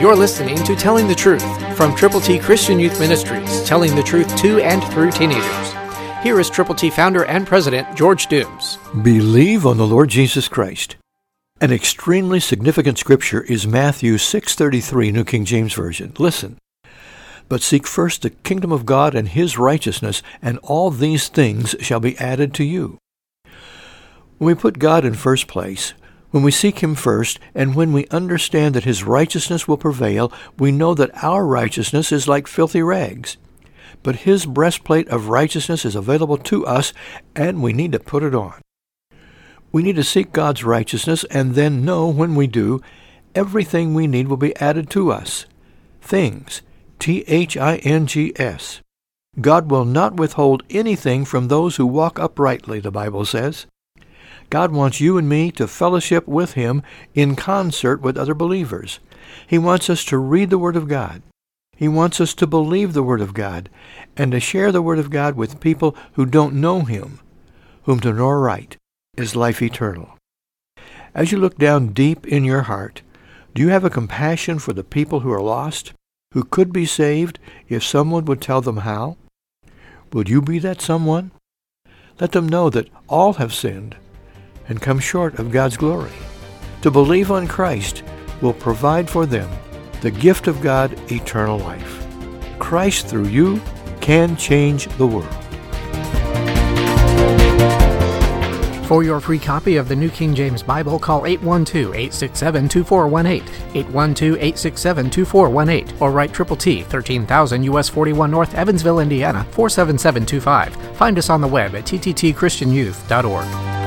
You're listening to Telling the Truth from Triple T Christian Youth Ministries, telling the truth to and through teenagers. Here is Triple T founder and president George Dooms. Believe on the Lord Jesus Christ. An extremely significant scripture is Matthew 6:33 New King James Version. Listen. But seek first the kingdom of God and his righteousness, and all these things shall be added to you. When we put God in first place, when we seek him first, and when we understand that his righteousness will prevail, we know that our righteousness is like filthy rags. But his breastplate of righteousness is available to us, and we need to put it on. We need to seek God's righteousness and then know when we do, everything we need will be added to us. Things. T-H-I-N-G-S. God will not withhold anything from those who walk uprightly, the Bible says. God wants you and me to fellowship with Him in concert with other believers. He wants us to read the Word of God. He wants us to believe the Word of God and to share the Word of God with people who don't know Him, whom to know right is life eternal. As you look down deep in your heart, do you have a compassion for the people who are lost, who could be saved if someone would tell them how? Would you be that someone? Let them know that all have sinned and come short of God's glory. To believe on Christ will provide for them the gift of God, eternal life. Christ through you can change the world. For your free copy of the New King James Bible, call 812-867-2418, 812-867-2418, or write Triple T, 13000 US 41 North, Evansville, Indiana, 47725. Find us on the web at tttchristianyouth.org.